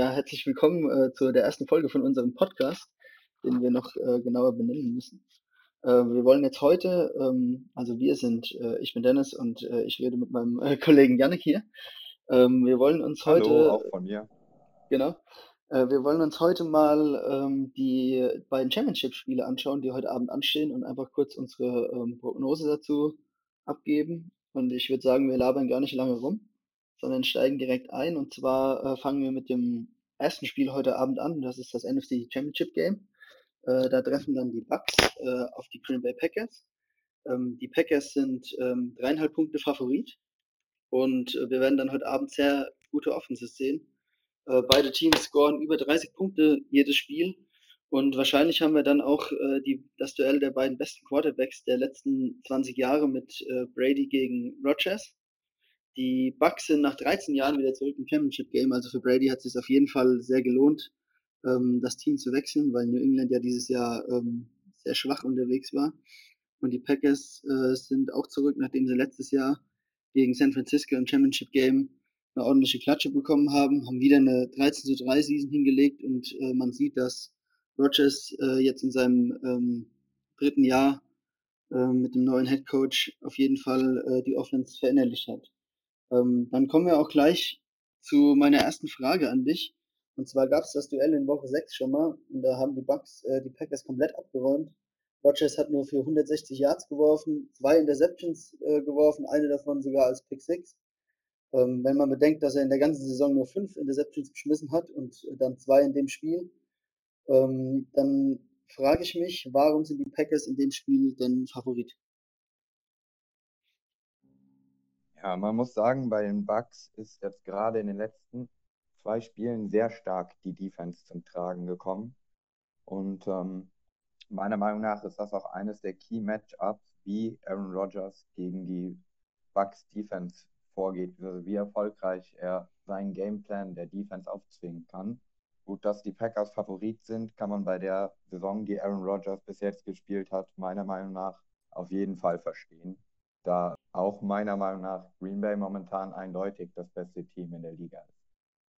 Ja, herzlich willkommen äh, zu der ersten Folge von unserem Podcast, den wir noch äh, genauer benennen müssen. Äh, wir wollen jetzt heute, ähm, also wir sind, äh, ich bin Dennis und äh, ich rede mit meinem äh, Kollegen Yannick hier. Ähm, wir wollen uns heute. Hallo, auch von mir. Genau. wir wollen uns heute mal ähm, die beiden Championship-Spiele anschauen, die heute Abend anstehen und einfach kurz unsere ähm, Prognose dazu abgeben. Und ich würde sagen, wir labern gar nicht lange rum sondern steigen direkt ein. Und zwar äh, fangen wir mit dem ersten Spiel heute Abend an. Das ist das NFC Championship Game. Äh, da treffen dann die Bucks äh, auf die Green Bay Packers. Ähm, die Packers sind ähm, dreieinhalb Punkte Favorit. Und äh, wir werden dann heute Abend sehr gute Offenses sehen. Äh, beide Teams scoren über 30 Punkte jedes Spiel. Und wahrscheinlich haben wir dann auch äh, die, das Duell der beiden besten Quarterbacks der letzten 20 Jahre mit äh, Brady gegen Rogers. Die Bucks sind nach 13 Jahren wieder zurück im Championship Game. Also für Brady hat es sich auf jeden Fall sehr gelohnt, ähm, das Team zu wechseln, weil New England ja dieses Jahr ähm, sehr schwach unterwegs war. Und die Packers äh, sind auch zurück, nachdem sie letztes Jahr gegen San Francisco im Championship Game eine ordentliche Klatsche bekommen haben, haben wieder eine 13 zu 3 Season hingelegt und äh, man sieht, dass Rogers äh, jetzt in seinem ähm, dritten Jahr äh, mit dem neuen Head Coach auf jeden Fall äh, die Offense verinnerlicht hat. Ähm, dann kommen wir auch gleich zu meiner ersten Frage an dich. Und zwar gab es das Duell in Woche 6 schon mal und da haben die Bucks äh, die Packers komplett abgeräumt. Rogers hat nur für 160 Yards geworfen, zwei Interceptions äh, geworfen, eine davon sogar als Pick 6. Ähm, wenn man bedenkt, dass er in der ganzen Saison nur fünf Interceptions geschmissen hat und dann zwei in dem Spiel, ähm, dann frage ich mich, warum sind die Packers in dem Spiel denn Favorit? Ja, man muss sagen, bei den Bucks ist jetzt gerade in den letzten zwei Spielen sehr stark die Defense zum Tragen gekommen. Und ähm, meiner Meinung nach ist das auch eines der Key Matchups, wie Aaron Rodgers gegen die Bucks Defense vorgeht, also wie erfolgreich er seinen Gameplan der Defense aufzwingen kann. Gut, dass die Packers Favorit sind, kann man bei der Saison, die Aaron Rodgers bis jetzt gespielt hat, meiner Meinung nach auf jeden Fall verstehen da auch meiner Meinung nach Green Bay momentan eindeutig das beste Team in der Liga ist.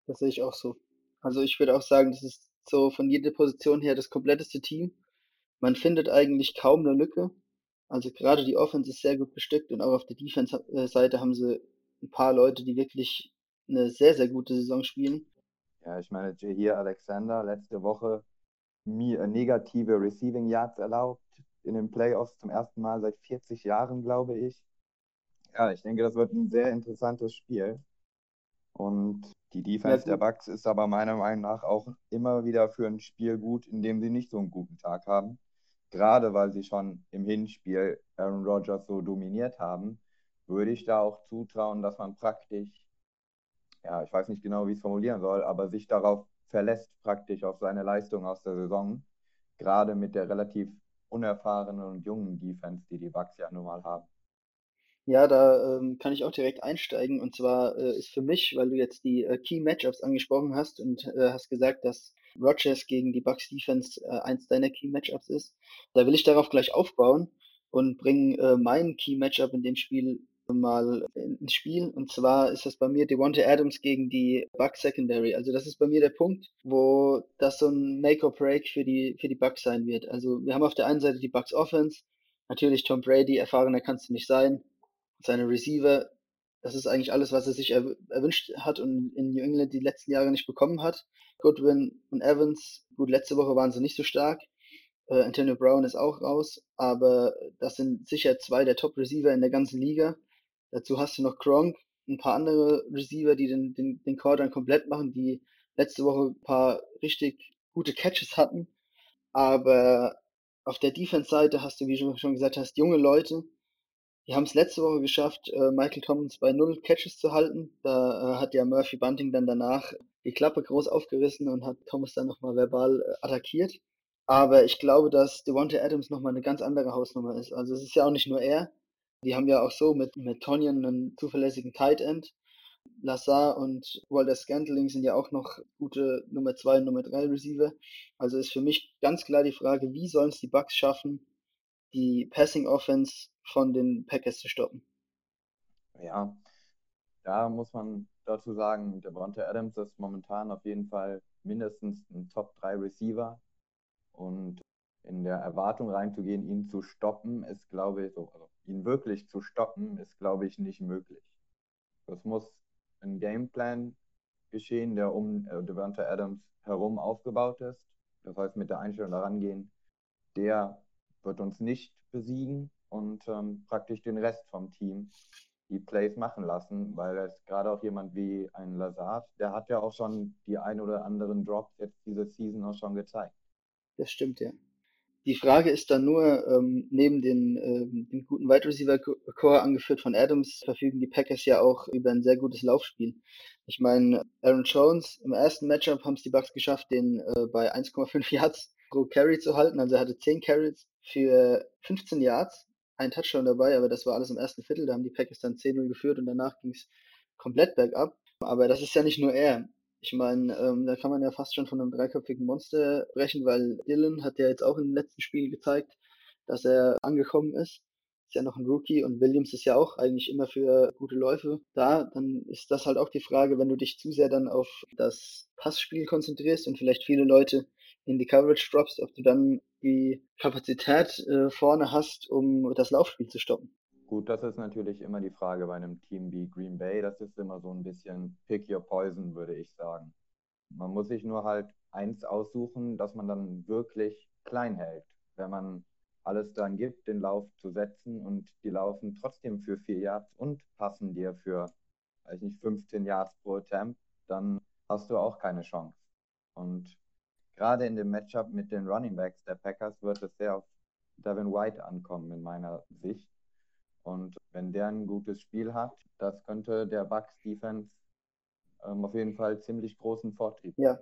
Das sehe ich auch so. Also ich würde auch sagen, das ist so von jeder Position her das kompletteste Team. Man findet eigentlich kaum eine Lücke. Also gerade die Offense ist sehr gut bestückt und auch auf der Defense-Seite haben sie ein paar Leute, die wirklich eine sehr, sehr gute Saison spielen. Ja, ich meine, Jahir Alexander letzte Woche mir negative Receiving Yards erlaubt in den Playoffs zum ersten Mal seit 40 Jahren, glaube ich. Ja, ich denke, das wird ein sehr interessantes Spiel. Und die Defense ja, der Bucks ist aber meiner Meinung nach auch immer wieder für ein Spiel gut, in dem sie nicht so einen guten Tag haben. Gerade weil sie schon im Hinspiel Aaron Rodgers so dominiert haben, würde ich da auch zutrauen, dass man praktisch, ja, ich weiß nicht genau, wie ich es formulieren soll, aber sich darauf verlässt, praktisch auf seine Leistung aus der Saison. Gerade mit der relativ unerfahrenen und jungen Defense, die die Bucks ja nun mal haben. Ja, da ähm, kann ich auch direkt einsteigen. Und zwar äh, ist für mich, weil du jetzt die äh, Key Matchups angesprochen hast und äh, hast gesagt, dass Rogers gegen die Bucks Defense äh, eins deiner Key Matchups ist, da will ich darauf gleich aufbauen und bringe äh, mein Key Matchup in dem Spiel mal ins Spiel. Und zwar ist das bei mir Devonta Adams gegen die Bucks Secondary. Also das ist bei mir der Punkt, wo das so ein Make or Break für die, für die Bucks sein wird. Also wir haben auf der einen Seite die Bucks Offense. Natürlich Tom Brady, erfahrener kannst du nicht sein. Seine Receiver, das ist eigentlich alles, was er sich er, erwünscht hat und in New England die letzten Jahre nicht bekommen hat. Goodwin und Evans, gut, letzte Woche waren sie nicht so stark. Äh, Antonio Brown ist auch raus, aber das sind sicher zwei der Top-Receiver in der ganzen Liga. Dazu hast du noch Gronk, ein paar andere Receiver, die den, den, den Core dann komplett machen, die letzte Woche ein paar richtig gute Catches hatten. Aber auf der Defense-Seite hast du, wie du schon gesagt hast, junge Leute. Die haben es letzte Woche geschafft, äh, Michael Thomas bei null Catches zu halten. Da äh, hat ja Murphy Bunting dann danach die Klappe groß aufgerissen und hat Thomas dann nochmal verbal äh, attackiert. Aber ich glaube, dass Devontae Adams nochmal eine ganz andere Hausnummer ist. Also es ist ja auch nicht nur er, die haben ja auch so mit, mit Tonyan einen zuverlässigen Tight End. Lazar und Walter Scantling sind ja auch noch gute Nummer 2 und Nummer 3 Receiver. Also ist für mich ganz klar die Frage, wie sollen es die Bucks schaffen, die Passing Offense von den Packers zu stoppen? Ja, da muss man dazu sagen, Devonta Adams ist momentan auf jeden Fall mindestens ein Top 3 Receiver. Und in der Erwartung reinzugehen, ihn zu stoppen, ist, glaube ich, also ihn wirklich zu stoppen, ist, glaube ich, nicht möglich. Das muss ein Gameplan geschehen, der um äh, Devonta Adams herum aufgebaut ist. Das heißt, mit der Einstellung daran gehen, der wird uns nicht besiegen und ähm, praktisch den Rest vom Team die Plays machen lassen, weil ist gerade auch jemand wie ein Lazard, der hat ja auch schon die ein oder anderen Drops jetzt diese Season auch schon gezeigt. Das stimmt, ja. Die Frage ist dann nur, ähm, neben den, ähm, dem guten Wide Receiver Core angeführt von Adams, verfügen die Packers ja auch über ein sehr gutes Laufspiel. Ich meine, Aaron Jones im ersten Matchup haben es die Bucks geschafft, den äh, bei 1,5 Yards pro Carry zu halten. Also er hatte 10 Carries für 15 Yards, ein Touchdown dabei, aber das war alles im ersten Viertel. Da haben die Packers dann 10-0 geführt und danach ging es komplett bergab. Aber das ist ja nicht nur er. Ich meine, ähm, da kann man ja fast schon von einem dreiköpfigen Monster sprechen, weil Dylan hat ja jetzt auch im letzten Spiel gezeigt, dass er angekommen ist. Ist ja noch ein Rookie und Williams ist ja auch eigentlich immer für gute Läufe da. Dann ist das halt auch die Frage, wenn du dich zu sehr dann auf das Passspiel konzentrierst und vielleicht viele Leute in die Coverage droppst, ob du dann die Kapazität äh, vorne hast, um das Laufspiel zu stoppen. Gut, das ist natürlich immer die Frage bei einem Team wie Green Bay. Das ist immer so ein bisschen Pick Your Poison, würde ich sagen. Man muss sich nur halt eins aussuchen, dass man dann wirklich klein hält. Wenn man alles dran gibt, den Lauf zu setzen und die laufen trotzdem für vier Yards und passen dir für, weiß nicht, 15 Yards pro Attempt, dann hast du auch keine Chance. Und gerade in dem Matchup mit den Running Backs der Packers wird es sehr auf Devin White ankommen, in meiner Sicht. Und wenn der ein gutes Spiel hat, das könnte der Bucks Defense ähm, auf jeden Fall ziemlich großen Vortrieb. Ja,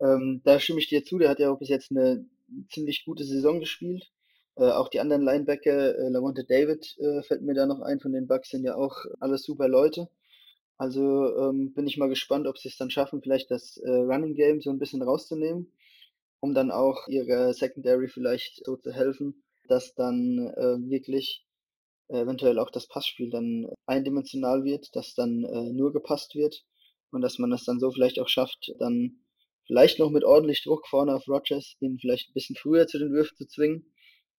ähm, da stimme ich dir zu. Der hat ja auch bis jetzt eine ziemlich gute Saison gespielt. Äh, auch die anderen Linebacker, äh, Lavonte David äh, fällt mir da noch ein, von den Bucks sind ja auch alles super Leute. Also ähm, bin ich mal gespannt, ob sie es dann schaffen, vielleicht das äh, Running Game so ein bisschen rauszunehmen, um dann auch ihrer Secondary vielleicht so zu helfen, dass dann äh, wirklich eventuell auch das Passspiel dann eindimensional wird, dass dann äh, nur gepasst wird und dass man das dann so vielleicht auch schafft, dann vielleicht noch mit ordentlich Druck vorne auf Rogers, ihn vielleicht ein bisschen früher zu den Würfen zu zwingen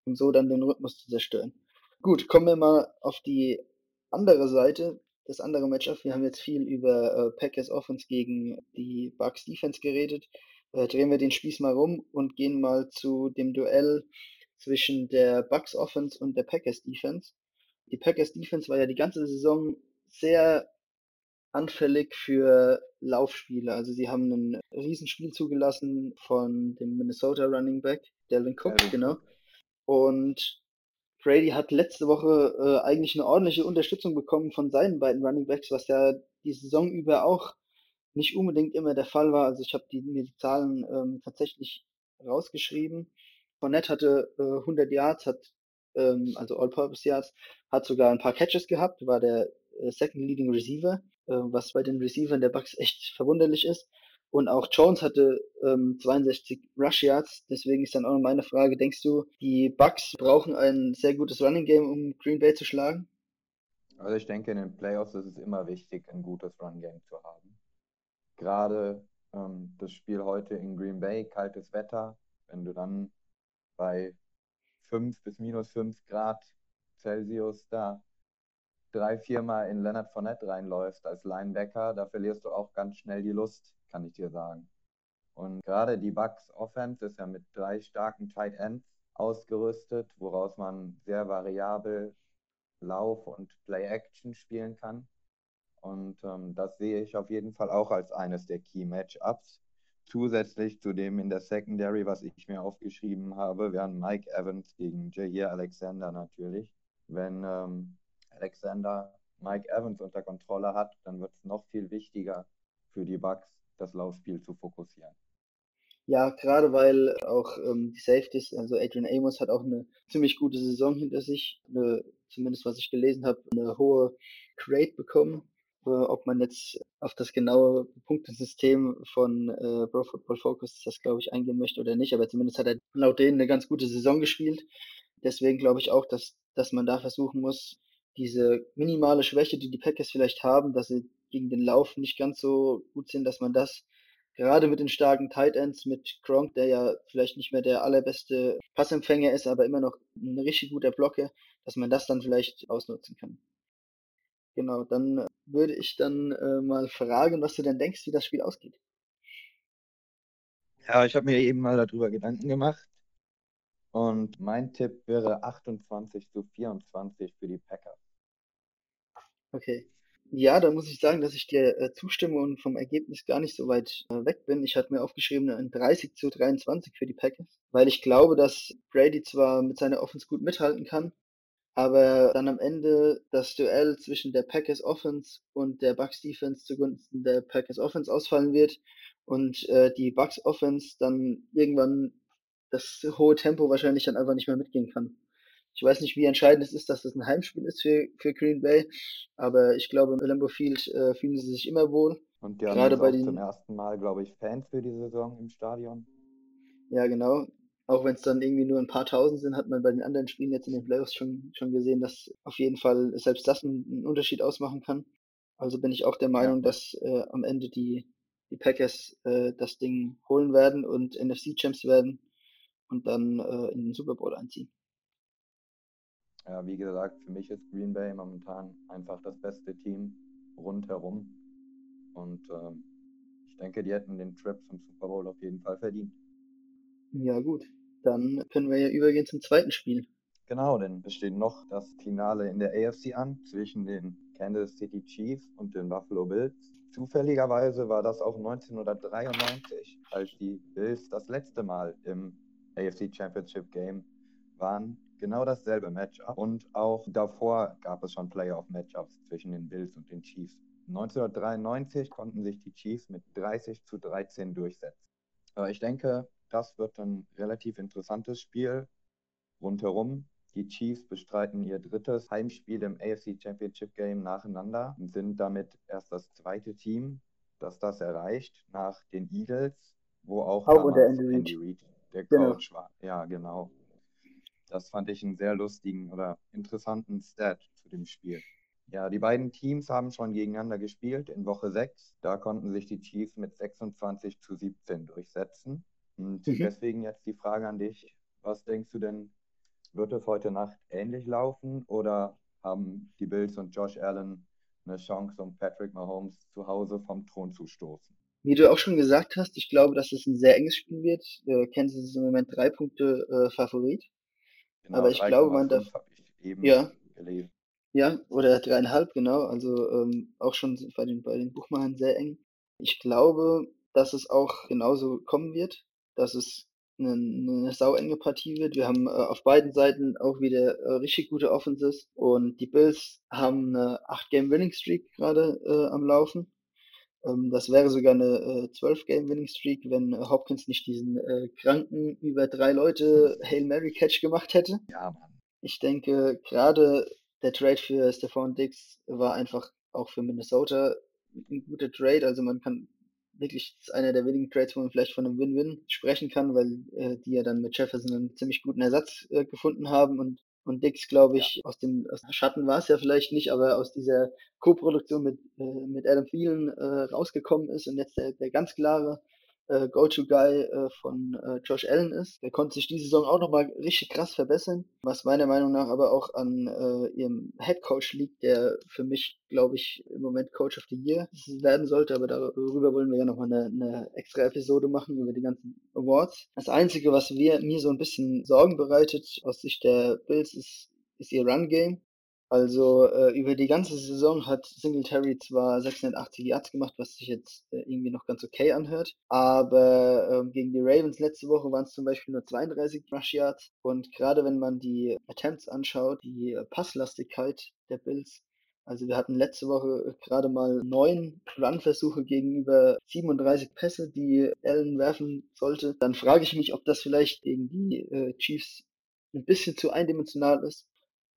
und so dann den Rhythmus zu zerstören. Gut, kommen wir mal auf die andere Seite, das andere Matchup. Wir haben jetzt viel über äh, Packers Offense gegen die Bucks Defense geredet. Äh, drehen wir den Spieß mal rum und gehen mal zu dem Duell zwischen der Bucks Offense und der Packers Defense die Packers Defense war ja die ganze Saison sehr anfällig für Laufspiele. Also sie haben ein Riesenspiel zugelassen von dem Minnesota Running Back, Delvin Cook, ja, genau. Und Brady hat letzte Woche äh, eigentlich eine ordentliche Unterstützung bekommen von seinen beiden Running Backs, was ja die Saison über auch nicht unbedingt immer der Fall war. Also ich habe die, mir die Zahlen ähm, tatsächlich rausgeschrieben. Fournette hatte äh, 100 Yards, hat ähm, also All-Purpose Yards, hat sogar ein paar Catches gehabt, war der äh, Second Leading Receiver, äh, was bei den Receivern der Bucks echt verwunderlich ist. Und auch Jones hatte ähm, 62 Rush Yards. Deswegen ist dann auch meine Frage, denkst du, die Bucks brauchen ein sehr gutes Running Game, um Green Bay zu schlagen? Also ich denke, in den Playoffs ist es immer wichtig, ein gutes Run Game zu haben. Gerade ähm, das Spiel heute in Green Bay, kaltes Wetter, wenn du dann bei 5 bis minus 5 Grad Celsius da drei, viermal in Leonard Fournette reinläufst als Linebacker, da verlierst du auch ganz schnell die Lust, kann ich dir sagen. Und gerade die Bucks Offense ist ja mit drei starken Tight Ends ausgerüstet, woraus man sehr variabel Lauf und Play Action spielen kann. Und ähm, das sehe ich auf jeden Fall auch als eines der Key Matchups. Zusätzlich zu dem in der Secondary, was ich mir aufgeschrieben habe, wären Mike Evans gegen Jair Alexander natürlich. Wenn ähm, Alexander Mike Evans unter Kontrolle hat, dann wird es noch viel wichtiger für die Bucks, das Laufspiel zu fokussieren. Ja, gerade weil auch ähm, die Safeties, also Adrian Amos hat auch eine ziemlich gute Saison hinter sich, eine, zumindest was ich gelesen habe, eine hohe Crate bekommen ob man jetzt auf das genaue Punktesystem von äh, Pro Football Focus das, glaube ich, eingehen möchte oder nicht, aber zumindest hat er laut denen eine ganz gute Saison gespielt. Deswegen glaube ich auch, dass, dass man da versuchen muss, diese minimale Schwäche, die die Packers vielleicht haben, dass sie gegen den Lauf nicht ganz so gut sind, dass man das gerade mit den starken Tight Ends, mit Gronk, der ja vielleicht nicht mehr der allerbeste Passempfänger ist, aber immer noch ein richtig guter Blocker, dass man das dann vielleicht ausnutzen kann. Genau, dann würde ich dann äh, mal fragen, was du denn denkst, wie das Spiel ausgeht. Ja, ich habe mir eben mal darüber Gedanken gemacht. Und mein Tipp wäre 28 zu 24 für die Packers. Okay. Ja, da muss ich sagen, dass ich dir äh, zustimme und vom Ergebnis gar nicht so weit äh, weg bin. Ich hatte mir aufgeschrieben, ein 30 zu 23 für die Packers, weil ich glaube, dass Brady zwar mit seiner Offense gut mithalten kann, aber dann am Ende das Duell zwischen der Packers Offense und der Bucks Defense zugunsten der Packers Offense ausfallen wird und äh, die Bucks Offense dann irgendwann das hohe Tempo wahrscheinlich dann einfach nicht mehr mitgehen kann. Ich weiß nicht, wie entscheidend es ist, dass das ein Heimspiel ist für, für Green Bay, aber ich glaube, im Lambeau Field äh, fühlen sie sich immer wohl. Und die haben Gerade bei den... zum ersten Mal, glaube ich, Fans für die Saison im Stadion. Ja, genau. Auch wenn es dann irgendwie nur ein paar tausend sind, hat man bei den anderen Spielen jetzt in den Playoffs schon, schon gesehen, dass auf jeden Fall selbst das einen, einen Unterschied ausmachen kann. Also bin ich auch der Meinung, dass äh, am Ende die, die Packers äh, das Ding holen werden und NFC-Champs werden und dann äh, in den Super Bowl einziehen. Ja, wie gesagt, für mich ist Green Bay momentan einfach das beste Team rundherum. Und ähm, ich denke, die hätten den Trip zum Super Bowl auf jeden Fall verdient. Ja, gut. Dann können wir ja übergehen zum zweiten Spiel. Genau, denn es steht noch das Finale in der AFC an zwischen den Kansas City Chiefs und den Buffalo Bills. Zufälligerweise war das auch 1993, als die Bills das letzte Mal im AFC Championship Game waren genau dasselbe Matchup. Und auch davor gab es schon Playoff-Matchups zwischen den Bills und den Chiefs. 1993 konnten sich die Chiefs mit 30 zu 13 durchsetzen. Aber ich denke, das wird ein relativ interessantes Spiel rundherum. Die Chiefs bestreiten ihr drittes Heimspiel im AFC Championship Game nacheinander und sind damit erst das zweite Team, das das erreicht, nach den Eagles, wo auch, auch damals Andy Reid der genau. Coach war. Ja, genau. Das fand ich einen sehr lustigen oder interessanten Stat zu dem Spiel. Ja, die beiden Teams haben schon gegeneinander gespielt in Woche 6. Da konnten sich die Chiefs mit 26 zu 17 durchsetzen. Und mhm. deswegen jetzt die Frage an dich. Was denkst du denn, wird es heute Nacht ähnlich laufen oder haben die Bills und Josh Allen eine Chance, um Patrick Mahomes zu Hause vom Thron zu stoßen? Wie du auch schon gesagt hast, ich glaube, dass es ein sehr enges Spiel wird. Äh, Kansas ist im Moment drei Punkte äh, Favorit. Genau, Aber ich glaube, man darf. ja. Gelesen. Ja, oder dreieinhalb, genau. Also ähm, auch schon bei den, bei den Buchmachern sehr eng. Ich glaube, dass es auch genauso kommen wird, dass es eine, eine sauenge Partie wird. Wir haben äh, auf beiden Seiten auch wieder äh, richtig gute Offenses und die Bills haben eine 8-Game-Winning-Streak gerade äh, am Laufen. Ähm, das wäre sogar eine äh, 12-Game-Winning-Streak, wenn äh, Hopkins nicht diesen äh, kranken, über drei Leute Hail Mary-Catch gemacht hätte. Ja, Mann. Ich denke, gerade der Trade für Stephon Diggs war einfach auch für Minnesota ein guter Trade. Also man kann wirklich, einer der wenigen Trades, wo man vielleicht von einem Win-Win sprechen kann, weil äh, die ja dann mit Jefferson einen ziemlich guten Ersatz äh, gefunden haben und und Dix, glaube ich, ja. aus dem aus Schatten war es ja vielleicht nicht, aber aus dieser Co-Produktion mit, äh, mit Adam Thielen äh, rausgekommen ist und jetzt der, der ganz klare äh, Go-To-Guy äh, von äh, Josh Allen ist. Der konnte sich diese Saison auch nochmal richtig krass verbessern, was meiner Meinung nach aber auch an äh, ihrem Head Coach liegt, der für mich, glaube ich, im Moment Coach of the Year werden sollte, aber darüber wollen wir ja nochmal eine, eine extra Episode machen über die ganzen Awards. Das Einzige, was wir, mir so ein bisschen Sorgen bereitet aus Sicht der Bills, ist, ist ihr Run-Game. Also äh, über die ganze Saison hat Singletary zwar 680 Yards gemacht, was sich jetzt äh, irgendwie noch ganz okay anhört, aber äh, gegen die Ravens letzte Woche waren es zum Beispiel nur 32 Rush Yards und gerade wenn man die Attempts anschaut, die Passlastigkeit der Bills, also wir hatten letzte Woche gerade mal neun Run-Versuche gegenüber 37 Pässe, die Allen werfen sollte. Dann frage ich mich, ob das vielleicht gegen die äh, Chiefs ein bisschen zu eindimensional ist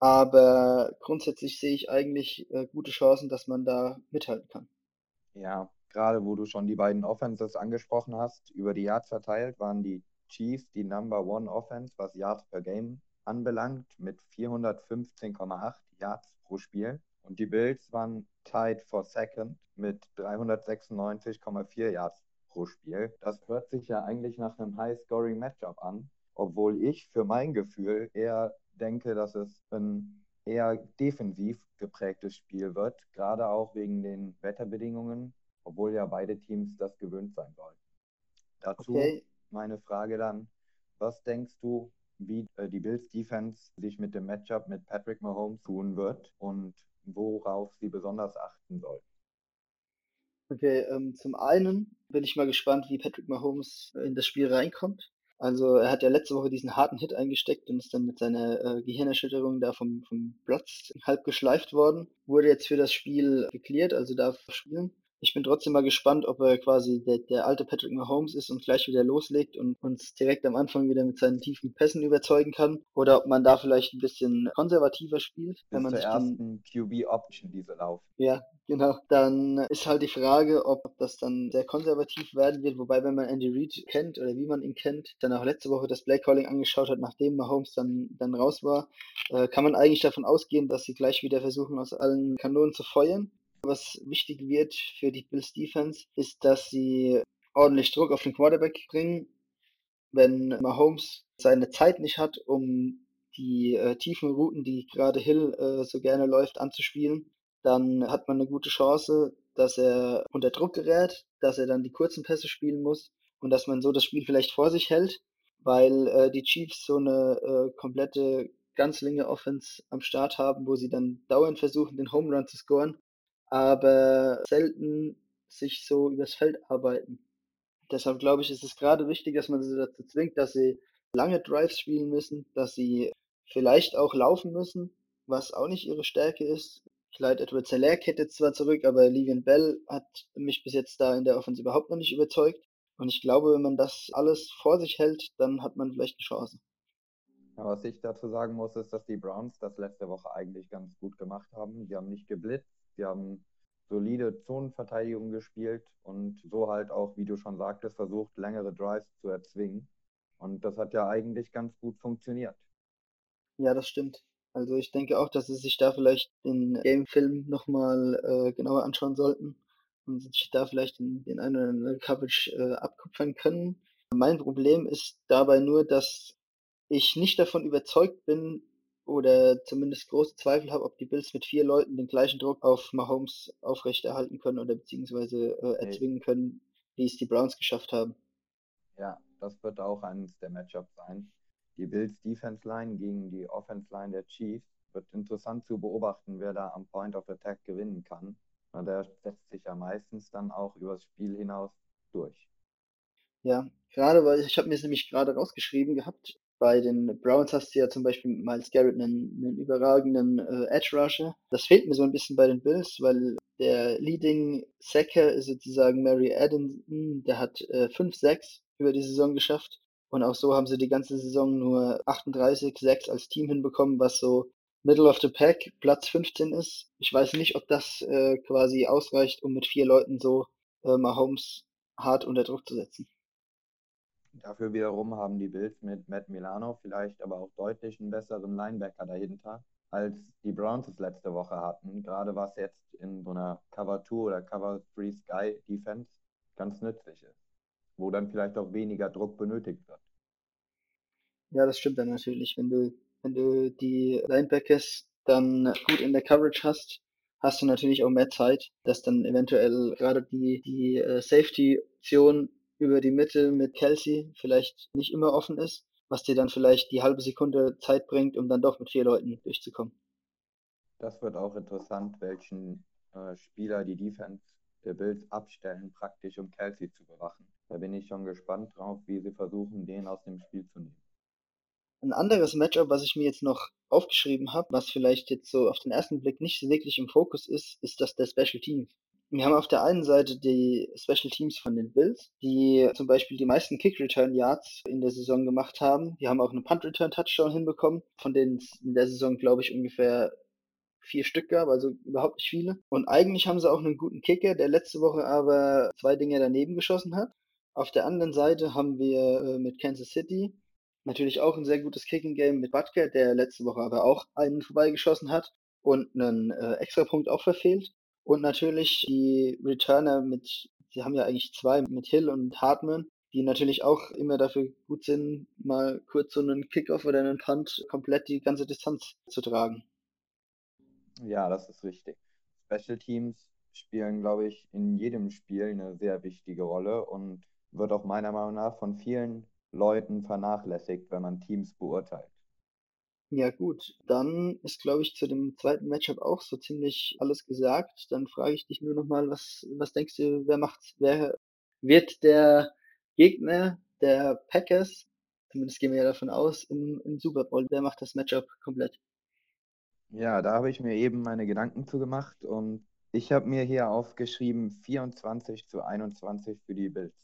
aber grundsätzlich sehe ich eigentlich äh, gute Chancen, dass man da mithalten kann. Ja, gerade wo du schon die beiden Offenses angesprochen hast, über die Yards verteilt waren die Chiefs die Number One Offense, was Yards per Game anbelangt, mit 415,8 Yards pro Spiel. Und die Bills waren tied for second mit 396,4 Yards pro Spiel. Das hört sich ja eigentlich nach einem High-Scoring-Matchup an, obwohl ich für mein Gefühl eher denke, dass es ein eher defensiv geprägtes Spiel wird, gerade auch wegen den Wetterbedingungen, obwohl ja beide Teams das gewöhnt sein sollten. Dazu okay. meine Frage dann, was denkst du, wie äh, die Bills Defense sich mit dem Matchup mit Patrick Mahomes tun wird und worauf sie besonders achten sollten? Okay, ähm, zum einen bin ich mal gespannt, wie Patrick Mahomes in das Spiel reinkommt. Also er hat ja letzte Woche diesen harten Hit eingesteckt und ist dann mit seiner äh, Gehirnerschütterung da vom, vom Platz halb geschleift worden. Wurde jetzt für das Spiel geklärt, also darf spielen. Ich bin trotzdem mal gespannt, ob er quasi der, der alte Patrick Mahomes ist und gleich wieder loslegt und uns direkt am Anfang wieder mit seinen tiefen Pässen überzeugen kann. Oder ob man da vielleicht ein bisschen konservativer spielt. Wenn man zur ersten QB-Option diese laufen. Ja, genau. Dann ist halt die Frage, ob das dann sehr konservativ werden wird. Wobei, wenn man Andy Reid kennt oder wie man ihn kennt, dann auch letzte Woche das Play Calling angeschaut hat, nachdem Mahomes dann, dann raus war, äh, kann man eigentlich davon ausgehen, dass sie gleich wieder versuchen, aus allen Kanonen zu feuern. Was wichtig wird für die Bills Defense, ist, dass sie ordentlich Druck auf den Quarterback bringen. Wenn Mahomes seine Zeit nicht hat, um die äh, tiefen Routen, die gerade Hill äh, so gerne läuft, anzuspielen, dann hat man eine gute Chance, dass er unter Druck gerät, dass er dann die kurzen Pässe spielen muss und dass man so das Spiel vielleicht vor sich hält, weil äh, die Chiefs so eine äh, komplette ganzlinge Offense am Start haben, wo sie dann dauernd versuchen, den Home Run zu scoren aber selten sich so übers Feld arbeiten. Deshalb glaube ich, ist es gerade wichtig, dass man sie dazu zwingt, dass sie lange Drives spielen müssen, dass sie vielleicht auch laufen müssen, was auch nicht ihre Stärke ist. Clyde Edward Zeller kehrt zwar zurück, aber Livian Bell hat mich bis jetzt da in der Offense überhaupt noch nicht überzeugt. Und ich glaube, wenn man das alles vor sich hält, dann hat man vielleicht eine Chance. Ja, was ich dazu sagen muss, ist, dass die Browns das letzte Woche eigentlich ganz gut gemacht haben. Die haben nicht geblitzt, Sie haben solide Zonenverteidigung gespielt und so halt auch, wie du schon sagtest, versucht, längere Drives zu erzwingen. Und das hat ja eigentlich ganz gut funktioniert. Ja, das stimmt. Also ich denke auch, dass sie sich da vielleicht den Game-Film nochmal äh, genauer anschauen sollten und sich da vielleicht den, den einen oder anderen Coverage äh, abkupfern können. Mein Problem ist dabei nur, dass ich nicht davon überzeugt bin, oder zumindest große Zweifel habe, ob die Bills mit vier Leuten den gleichen Druck auf Mahomes aufrechterhalten können oder beziehungsweise äh, erzwingen können, wie es die Browns geschafft haben. Ja, das wird auch eines der Matchups sein. Die Bills Defense Line gegen die Offense Line der Chiefs wird interessant zu beobachten, wer da am Point of Attack gewinnen kann. Und der setzt sich ja meistens dann auch übers Spiel hinaus durch. Ja, gerade weil ich habe mir es nämlich gerade rausgeschrieben gehabt, bei den Browns hast du ja zum Beispiel Miles Garrett einen, einen überragenden äh, Edge Rusher. Das fehlt mir so ein bisschen bei den Bills, weil der Leading Sacker ist sozusagen Mary Adamson, der hat äh, 5-6 über die Saison geschafft. Und auch so haben sie die ganze Saison nur 38-6 als Team hinbekommen, was so Middle of the Pack, Platz 15 ist. Ich weiß nicht, ob das äh, quasi ausreicht, um mit vier Leuten so äh, Mahomes hart unter Druck zu setzen. Dafür wiederum haben die Bills mit Matt Milano vielleicht aber auch deutlich einen besseren Linebacker dahinter, als die Browns es letzte Woche hatten. Gerade was jetzt in so einer Cover 2 oder Cover 3 Sky Defense ganz nützlich ist, wo dann vielleicht auch weniger Druck benötigt wird. Ja, das stimmt dann natürlich. Wenn du, wenn du die Linebackers dann gut in der Coverage hast, hast du natürlich auch mehr Zeit, dass dann eventuell gerade die, die äh, Safety-Option über die Mitte mit Kelsey vielleicht nicht immer offen ist, was dir dann vielleicht die halbe Sekunde Zeit bringt, um dann doch mit vier Leuten durchzukommen. Das wird auch interessant, welchen äh, Spieler die Defense der Bills abstellen, praktisch um Kelsey zu bewachen. Da bin ich schon gespannt drauf, wie sie versuchen, den aus dem Spiel zu nehmen. Ein anderes Matchup, was ich mir jetzt noch aufgeschrieben habe, was vielleicht jetzt so auf den ersten Blick nicht wirklich im Fokus ist, ist das der Special Teams. Wir haben auf der einen Seite die Special Teams von den Bills, die zum Beispiel die meisten Kick-Return-Yards in der Saison gemacht haben. Die haben auch einen Punt-Return-Touchdown hinbekommen, von denen es in der Saison, glaube ich, ungefähr vier Stück gab, also überhaupt nicht viele. Und eigentlich haben sie auch einen guten Kicker, der letzte Woche aber zwei Dinge daneben geschossen hat. Auf der anderen Seite haben wir äh, mit Kansas City natürlich auch ein sehr gutes Kicking-Game mit Butker, der letzte Woche aber auch einen vorbeigeschossen hat. und einen äh, Extrapunkt auch verfehlt. Und natürlich die Returner mit, sie haben ja eigentlich zwei mit Hill und Hartman, die natürlich auch immer dafür gut sind, mal kurz so einen Kickoff oder einen Punt komplett die ganze Distanz zu tragen. Ja, das ist richtig. Special Teams spielen, glaube ich, in jedem Spiel eine sehr wichtige Rolle und wird auch meiner Meinung nach von vielen Leuten vernachlässigt, wenn man Teams beurteilt. Ja gut, dann ist, glaube ich, zu dem zweiten Matchup auch so ziemlich alles gesagt. Dann frage ich dich nur nochmal, was, was denkst du, wer macht, wer wird der Gegner der Packers, zumindest gehen wir ja davon aus, im, im Super Bowl, wer macht das Matchup komplett? Ja, da habe ich mir eben meine Gedanken zu gemacht und ich habe mir hier aufgeschrieben 24 zu 21 für die Bills.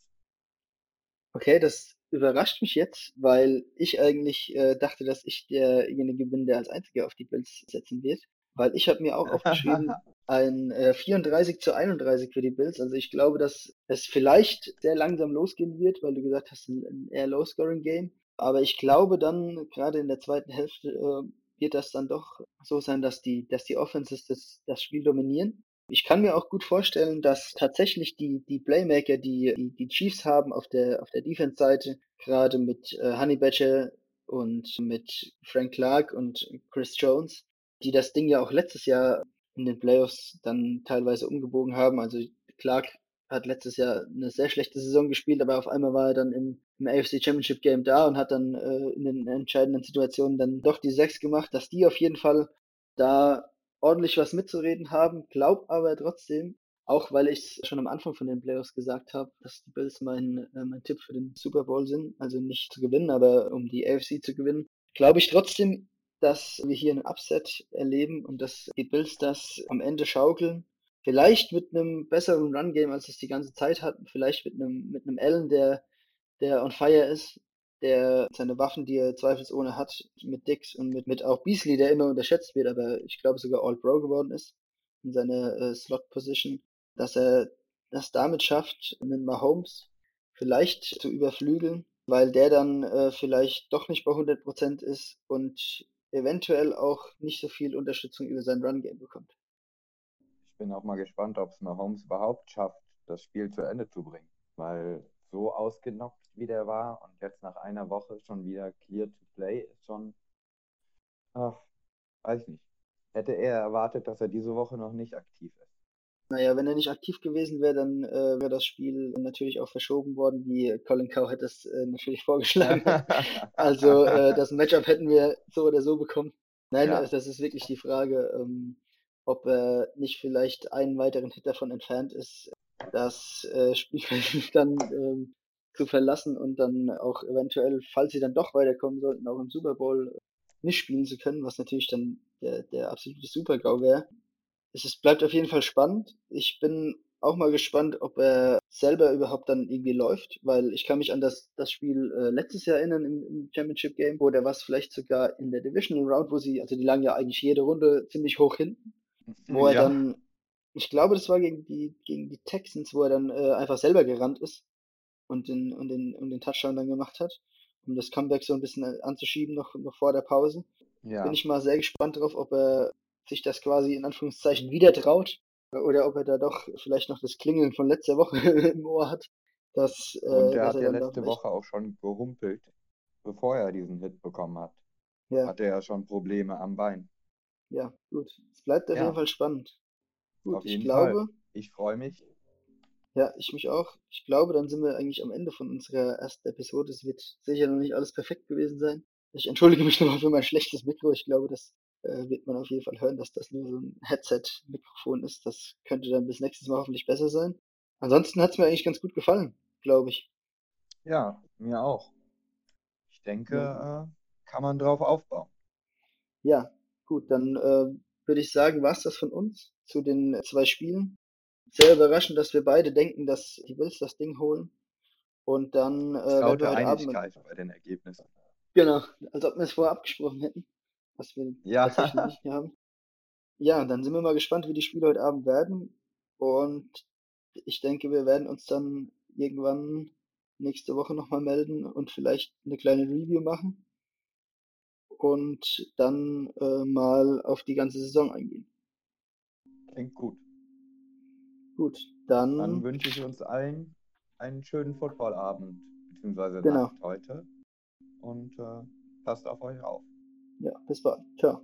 Okay, das überrascht mich jetzt, weil ich eigentlich äh, dachte, dass ich derjenige bin, der als Einziger auf die Bills setzen wird. Weil ich habe mir auch aufgeschrieben, ein äh, 34 zu 31 für die Bills. Also ich glaube, dass es vielleicht sehr langsam losgehen wird, weil du gesagt hast, ein, ein eher Low-Scoring-Game. Aber ich glaube dann, gerade in der zweiten Hälfte, äh, wird das dann doch so sein, dass die, dass die Offenses das, das Spiel dominieren. Ich kann mir auch gut vorstellen, dass tatsächlich die, die Playmaker, die, die die Chiefs haben auf der, auf der Defense-Seite, gerade mit äh, Honey Badger und mit Frank Clark und Chris Jones, die das Ding ja auch letztes Jahr in den Playoffs dann teilweise umgebogen haben. Also Clark hat letztes Jahr eine sehr schlechte Saison gespielt, aber auf einmal war er dann im, im AFC Championship Game da und hat dann äh, in den entscheidenden Situationen dann doch die sechs gemacht, dass die auf jeden Fall da ordentlich was mitzureden haben, glaub aber trotzdem, auch weil ich schon am Anfang von den Playoffs gesagt habe, dass die Bills mein, äh, mein Tipp für den Super Bowl sind, also nicht zu gewinnen, aber um die AFC zu gewinnen, glaube ich trotzdem, dass wir hier einen Upset erleben und dass die Bills das am Ende schaukeln. Vielleicht mit einem besseren Run-Game, als es die ganze Zeit hatten. Vielleicht mit einem, mit einem Allen, der, der on fire ist, der seine Waffen, die er zweifelsohne hat, mit Dix und mit, mit auch Beasley, der immer unterschätzt wird, aber ich glaube sogar All-Pro geworden ist in seiner äh, Slot-Position, dass er das damit schafft, einen Mahomes vielleicht zu überflügeln, weil der dann äh, vielleicht doch nicht bei 100% ist und eventuell auch nicht so viel Unterstützung über sein Run-Game bekommt. Ich bin auch mal gespannt, ob es Mahomes überhaupt schafft, das Spiel zu Ende zu bringen, weil so ausgenockt wie der war und jetzt nach einer Woche schon wieder clear to play ist schon, ach, weiß ich nicht. Hätte er erwartet, dass er diese Woche noch nicht aktiv ist. Naja, wenn er nicht aktiv gewesen wäre, dann äh, wäre das Spiel natürlich auch verschoben worden, wie Colin Cow hätte es äh, natürlich vorgeschlagen. also äh, das Matchup hätten wir so oder so bekommen. Nein, ja. das ist wirklich die Frage, ähm, ob er nicht vielleicht einen weiteren Hit davon entfernt ist, das äh, Spiel dann ähm, zu verlassen und dann auch eventuell, falls sie dann doch weiterkommen sollten, auch im Super Bowl nicht spielen zu können, was natürlich dann der, der absolute Super-GAU wäre es ist, bleibt auf jeden Fall spannend. Ich bin auch mal gespannt, ob er selber überhaupt dann irgendwie läuft, weil ich kann mich an das, das Spiel äh, letztes Jahr erinnern im, im Championship Game, wo der was vielleicht sogar in der Divisional Round, wo sie, also die lagen ja eigentlich jede Runde ziemlich hoch hinten, wo er ja. dann, ich glaube, das war gegen die, gegen die Texans, wo er dann äh, einfach selber gerannt ist und den, und den, und den Touchdown dann gemacht hat, um das Comeback so ein bisschen anzuschieben noch, noch vor der Pause. Ja. Bin ich mal sehr gespannt drauf, ob er sich das quasi in Anführungszeichen wieder traut oder ob er da doch vielleicht noch das Klingeln von letzter Woche im Ohr hat. Dass, äh, Und er hat ja letzte Woche auch schon gehumpelt, bevor er diesen Hit bekommen hat. Ja. Hatte er ja schon Probleme am Bein. Ja, gut. Es bleibt auf ja. jeden Fall spannend. Gut, auf ich glaube. Fall. Ich freue mich. Ja, ich mich auch. Ich glaube, dann sind wir eigentlich am Ende von unserer ersten Episode. Es wird sicher noch nicht alles perfekt gewesen sein. Ich entschuldige mich nochmal für mein schlechtes Mikro. Ich glaube, das äh, wird man auf jeden Fall hören, dass das nur so ein Headset-Mikrofon ist. Das könnte dann bis nächstes Mal hoffentlich besser sein. Ansonsten hat es mir eigentlich ganz gut gefallen, glaube ich. Ja, mir auch. Ich denke, ja. äh, kann man drauf aufbauen. Ja, gut, dann äh, würde ich sagen, war es das von uns zu den zwei Spielen. Sehr überraschend, dass wir beide denken, dass die Bills das Ding holen. Und dann äh, werden wir heute Abend... bei den Ergebnissen. Genau, als ob wir es vorher abgesprochen hätten was wir ja. tatsächlich nicht haben. Ja, dann sind wir mal gespannt, wie die Spiele heute Abend werden. Und ich denke, wir werden uns dann irgendwann nächste Woche nochmal melden und vielleicht eine kleine Review machen. Und dann äh, mal auf die ganze Saison eingehen. Klingt gut. Gut, dann, Dann wünsche ich uns allen einen schönen Footballabend, beziehungsweise Genau. Nacht heute. Und äh, passt auf euch auf. ja, bis bald. Ciao.